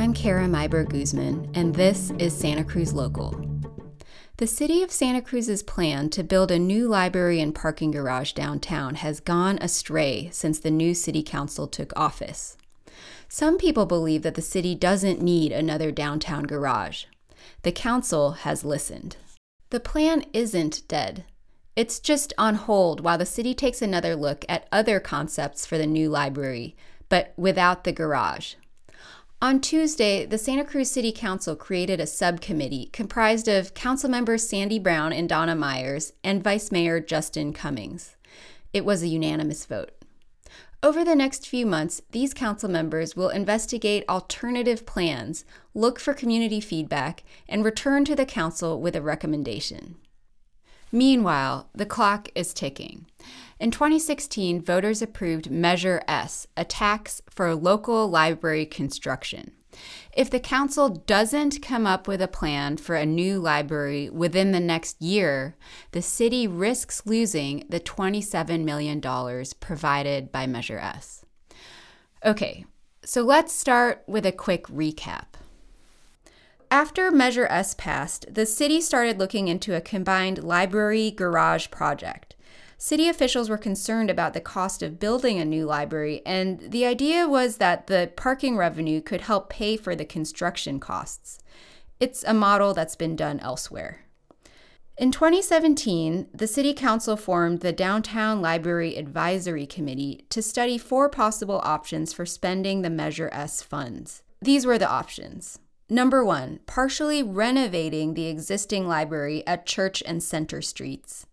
I'm Kara Meyberg Guzman, and this is Santa Cruz Local. The city of Santa Cruz's plan to build a new library and parking garage downtown has gone astray since the new city council took office. Some people believe that the city doesn't need another downtown garage. The council has listened. The plan isn't dead. It's just on hold while the city takes another look at other concepts for the new library, but without the garage. On Tuesday, the Santa Cruz City Council created a subcommittee comprised of council members Sandy Brown and Donna Meyers and Vice Mayor Justin Cummings. It was a unanimous vote. Over the next few months, these council members will investigate alternative plans, look for community feedback, and return to the council with a recommendation. Meanwhile, the clock is ticking. In 2016, voters approved Measure S, a tax for local library construction. If the council doesn't come up with a plan for a new library within the next year, the city risks losing the $27 million provided by Measure S. Okay, so let's start with a quick recap. After Measure S passed, the city started looking into a combined library garage project. City officials were concerned about the cost of building a new library, and the idea was that the parking revenue could help pay for the construction costs. It's a model that's been done elsewhere. In 2017, the City Council formed the Downtown Library Advisory Committee to study four possible options for spending the Measure S funds. These were the options. Number one, partially renovating the existing library at Church and Center Streets.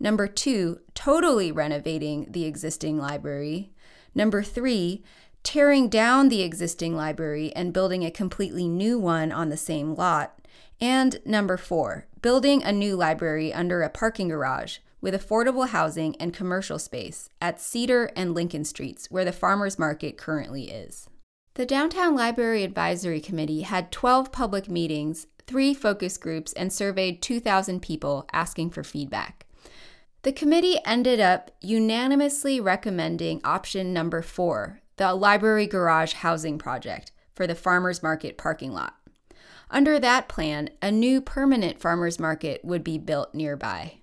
Number two, totally renovating the existing library. Number three, tearing down the existing library and building a completely new one on the same lot. And number four, building a new library under a parking garage with affordable housing and commercial space at Cedar and Lincoln Streets, where the farmers market currently is. The Downtown Library Advisory Committee had 12 public meetings, three focus groups, and surveyed 2,000 people asking for feedback. The committee ended up unanimously recommending option number four, the library garage housing project for the farmers market parking lot. Under that plan, a new permanent farmers market would be built nearby.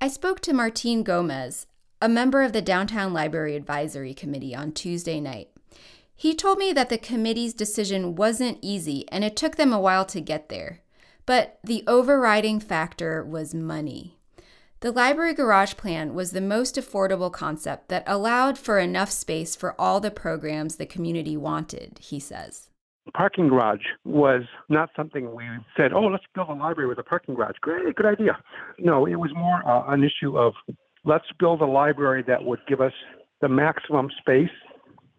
I spoke to Martin Gomez, a member of the Downtown Library Advisory Committee, on Tuesday night. He told me that the committee's decision wasn't easy and it took them a while to get there. But the overriding factor was money. The library garage plan was the most affordable concept that allowed for enough space for all the programs the community wanted, he says. Parking garage was not something we said, oh, let's build a library with a parking garage. Great, good idea. No, it was more uh, an issue of let's build a library that would give us the maximum space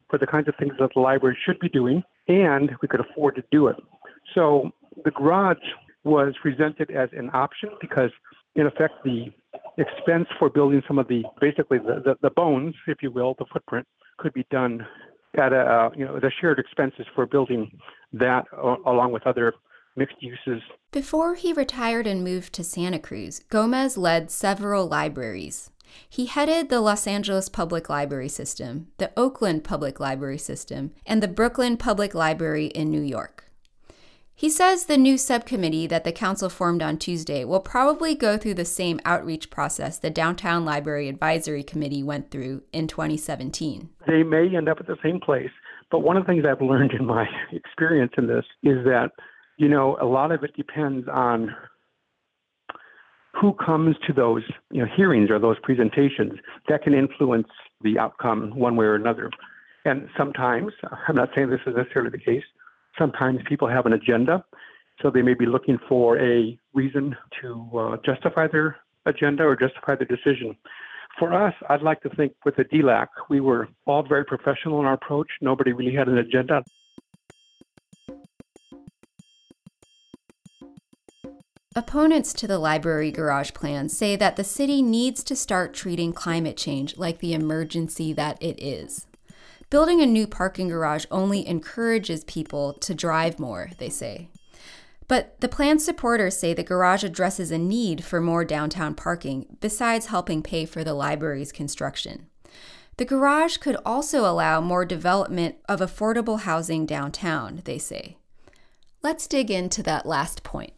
for the kinds of things that the library should be doing, and we could afford to do it. So the garage was presented as an option because, in effect, the expense for building some of the basically the, the, the bones, if you will, the footprint could be done at a uh, you know the shared expenses for building that uh, along with other mixed uses. Before he retired and moved to Santa Cruz, Gomez led several libraries. He headed the Los Angeles Public Library System, the Oakland Public Library System, and the Brooklyn Public Library in New York. He says the new subcommittee that the council formed on Tuesday will probably go through the same outreach process the Downtown Library Advisory Committee went through in 2017. They may end up at the same place, but one of the things I've learned in my experience in this is that, you know, a lot of it depends on who comes to those you know, hearings or those presentations that can influence the outcome one way or another. And sometimes, I'm not saying this is necessarily the case, Sometimes people have an agenda, so they may be looking for a reason to uh, justify their agenda or justify their decision. For us, I'd like to think with the DLAC, we were all very professional in our approach. Nobody really had an agenda. Opponents to the library garage plan say that the city needs to start treating climate change like the emergency that it is. Building a new parking garage only encourages people to drive more, they say. But the plan's supporters say the garage addresses a need for more downtown parking, besides helping pay for the library's construction. The garage could also allow more development of affordable housing downtown, they say. Let's dig into that last point.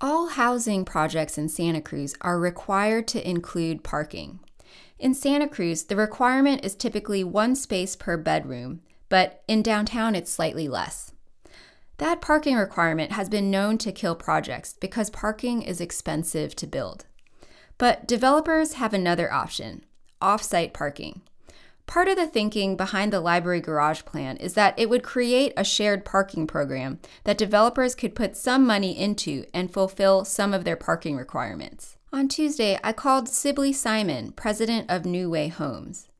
All housing projects in Santa Cruz are required to include parking. In Santa Cruz, the requirement is typically one space per bedroom, but in downtown it's slightly less. That parking requirement has been known to kill projects because parking is expensive to build. But developers have another option off site parking. Part of the thinking behind the library garage plan is that it would create a shared parking program that developers could put some money into and fulfill some of their parking requirements. On Tuesday, I called Sibley Simon, president of New Way Homes.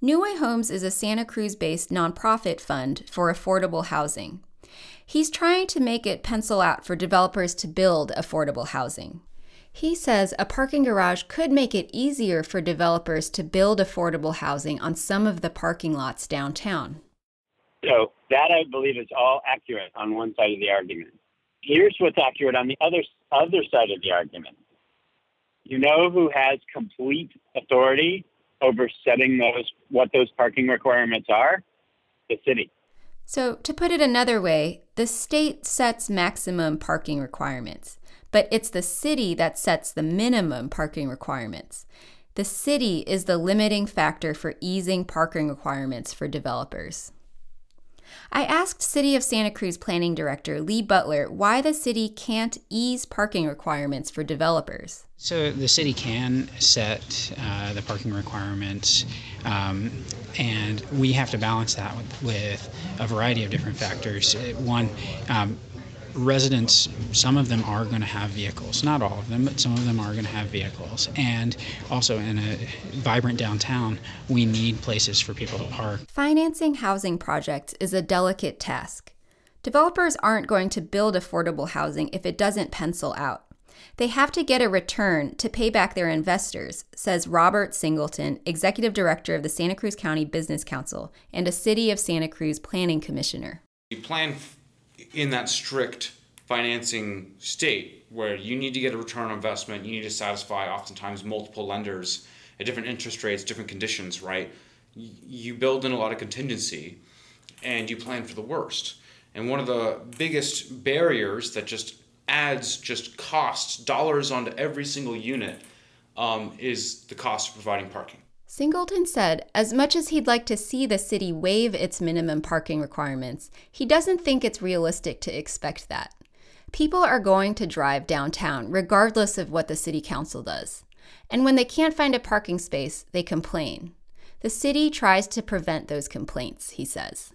New Way Homes is a Santa Cruz based nonprofit fund for affordable housing. He's trying to make it pencil out for developers to build affordable housing. He says a parking garage could make it easier for developers to build affordable housing on some of the parking lots downtown. So, that I believe is all accurate on one side of the argument. Here's what's accurate on the other, other side of the argument. You know who has complete authority over setting those what those parking requirements are? The city. So, to put it another way, the state sets maximum parking requirements but it's the city that sets the minimum parking requirements. The city is the limiting factor for easing parking requirements for developers. I asked City of Santa Cruz Planning Director Lee Butler why the city can't ease parking requirements for developers. So the city can set uh, the parking requirements, um, and we have to balance that with, with, a variety of different factors. One, um, residents, some of them are going to have vehicles. Not all of them, but some of them are going to have vehicles. And also, in a vibrant downtown, we need places for people to park. Financing housing projects is a delicate task. Developers aren't going to build affordable housing if it doesn't pencil out. They have to get a return to pay back their investors, says Robert Singleton, Executive Director of the Santa Cruz County Business Council and a City of Santa Cruz Planning Commissioner. You plan in that strict financing state where you need to get a return on investment, you need to satisfy oftentimes multiple lenders at different interest rates, different conditions, right? You build in a lot of contingency and you plan for the worst. And one of the biggest barriers that just adds just costs, dollars onto every single unit, um, is the cost of providing parking. Singleton said, as much as he'd like to see the city waive its minimum parking requirements, he doesn't think it's realistic to expect that. People are going to drive downtown regardless of what the city council does. And when they can't find a parking space, they complain. The city tries to prevent those complaints, he says.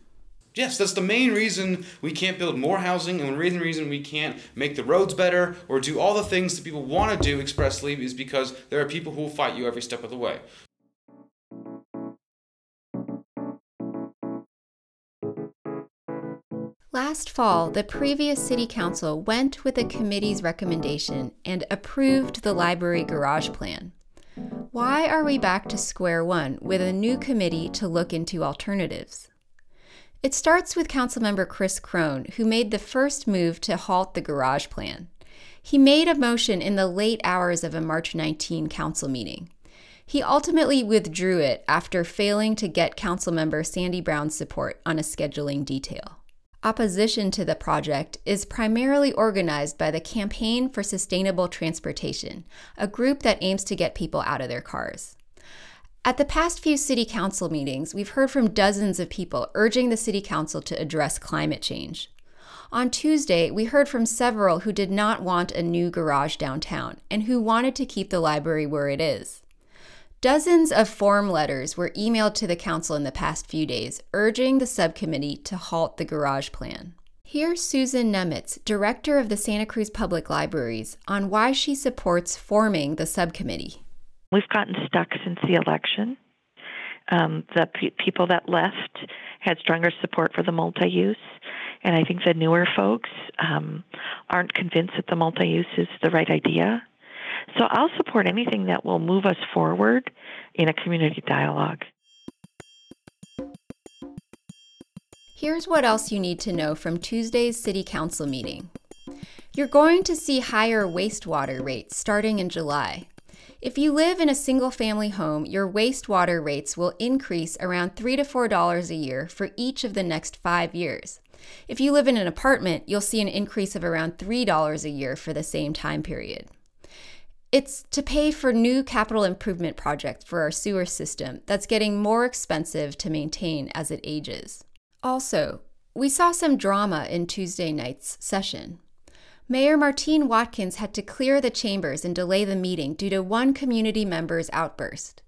Yes, that's the main reason we can't build more housing, and the reason reason we can't make the roads better or do all the things that people want to do expressly is because there are people who will fight you every step of the way. Last fall, the previous City Council went with the committee's recommendation and approved the library garage plan. Why are we back to square one with a new committee to look into alternatives? It starts with Councilmember Chris Krohn, who made the first move to halt the garage plan. He made a motion in the late hours of a March 19 council meeting. He ultimately withdrew it after failing to get Councilmember Sandy Brown's support on a scheduling detail. Opposition to the project is primarily organized by the Campaign for Sustainable Transportation, a group that aims to get people out of their cars. At the past few city council meetings, we've heard from dozens of people urging the city council to address climate change. On Tuesday, we heard from several who did not want a new garage downtown and who wanted to keep the library where it is. Dozens of form letters were emailed to the council in the past few days urging the subcommittee to halt the garage plan. Here's Susan Nemitz, director of the Santa Cruz Public Libraries, on why she supports forming the subcommittee. We've gotten stuck since the election. Um, the pe- people that left had stronger support for the multi use, and I think the newer folks um, aren't convinced that the multi use is the right idea. So I'll support anything that will move us forward in a community dialogue. Here's what else you need to know from Tuesday's City Council meeting. You're going to see higher wastewater rates starting in July. If you live in a single family home, your wastewater rates will increase around 3 to $4 a year for each of the next five years. If you live in an apartment, you'll see an increase of around $3 a year for the same time period. It's to pay for new capital improvement projects for our sewer system that's getting more expensive to maintain as it ages. Also, we saw some drama in Tuesday night's session. Mayor Martine Watkins had to clear the chambers and delay the meeting due to one community member's outburst.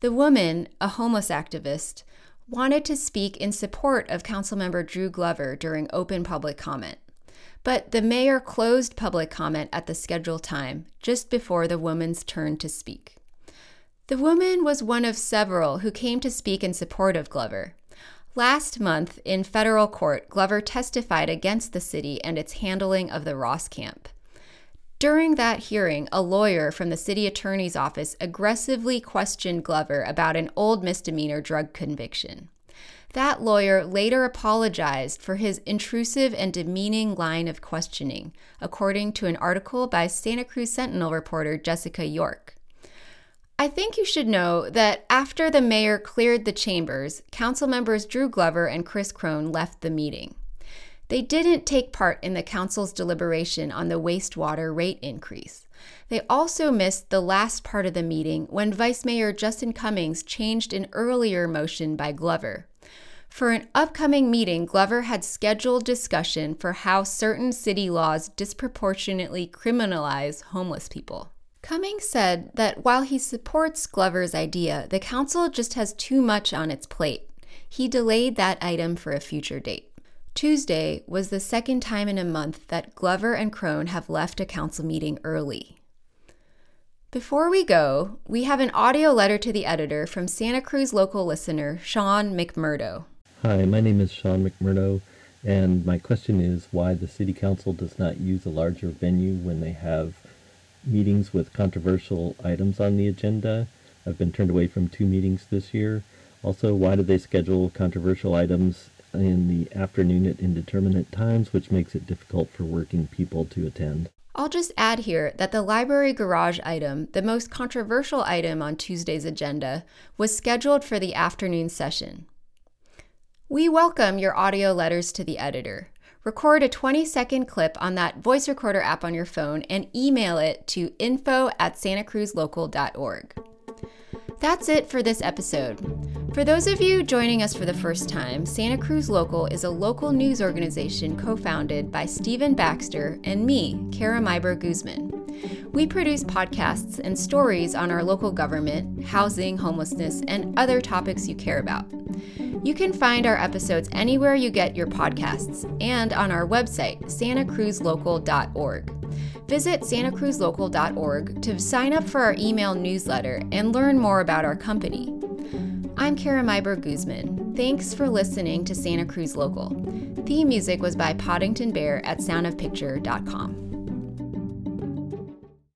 The woman, a homeless activist, wanted to speak in support of Councilmember Drew Glover during open public comment. But the mayor closed public comment at the scheduled time, just before the woman's turn to speak. The woman was one of several who came to speak in support of Glover. Last month, in federal court, Glover testified against the city and its handling of the Ross camp. During that hearing, a lawyer from the city attorney's office aggressively questioned Glover about an old misdemeanor drug conviction. That lawyer later apologized for his intrusive and demeaning line of questioning, according to an article by Santa Cruz Sentinel reporter Jessica York. I think you should know that after the mayor cleared the chambers, council members Drew Glover and Chris Krohn left the meeting. They didn't take part in the council's deliberation on the wastewater rate increase. They also missed the last part of the meeting when Vice Mayor Justin Cummings changed an earlier motion by Glover. For an upcoming meeting, Glover had scheduled discussion for how certain city laws disproportionately criminalize homeless people. Cummings said that while he supports Glover's idea, the council just has too much on its plate. He delayed that item for a future date. Tuesday was the second time in a month that Glover and Krohn have left a council meeting early. Before we go, we have an audio letter to the editor from Santa Cruz local listener Sean McMurdo. Hi, my name is Sean McMurdo, and my question is why the City Council does not use a larger venue when they have meetings with controversial items on the agenda. I've been turned away from two meetings this year. Also, why do they schedule controversial items in the afternoon at indeterminate times, which makes it difficult for working people to attend? I'll just add here that the library garage item, the most controversial item on Tuesday's agenda, was scheduled for the afternoon session. We welcome your audio letters to the editor record a 20 second clip on that voice recorder app on your phone and email it to info at santacruzlocal.org. That's it for this episode. For those of you joining us for the first time, Santa Cruz Local is a local news organization co founded by Stephen Baxter and me, Kara Meyberg Guzman. We produce podcasts and stories on our local government, housing, homelessness, and other topics you care about. You can find our episodes anywhere you get your podcasts and on our website, santacruzlocal.org. Visit santacruzlocal.org to sign up for our email newsletter and learn more about our company. I'm Kara Guzman. Thanks for listening to Santa Cruz Local. Theme music was by Poddington Bear at soundofpicture.com.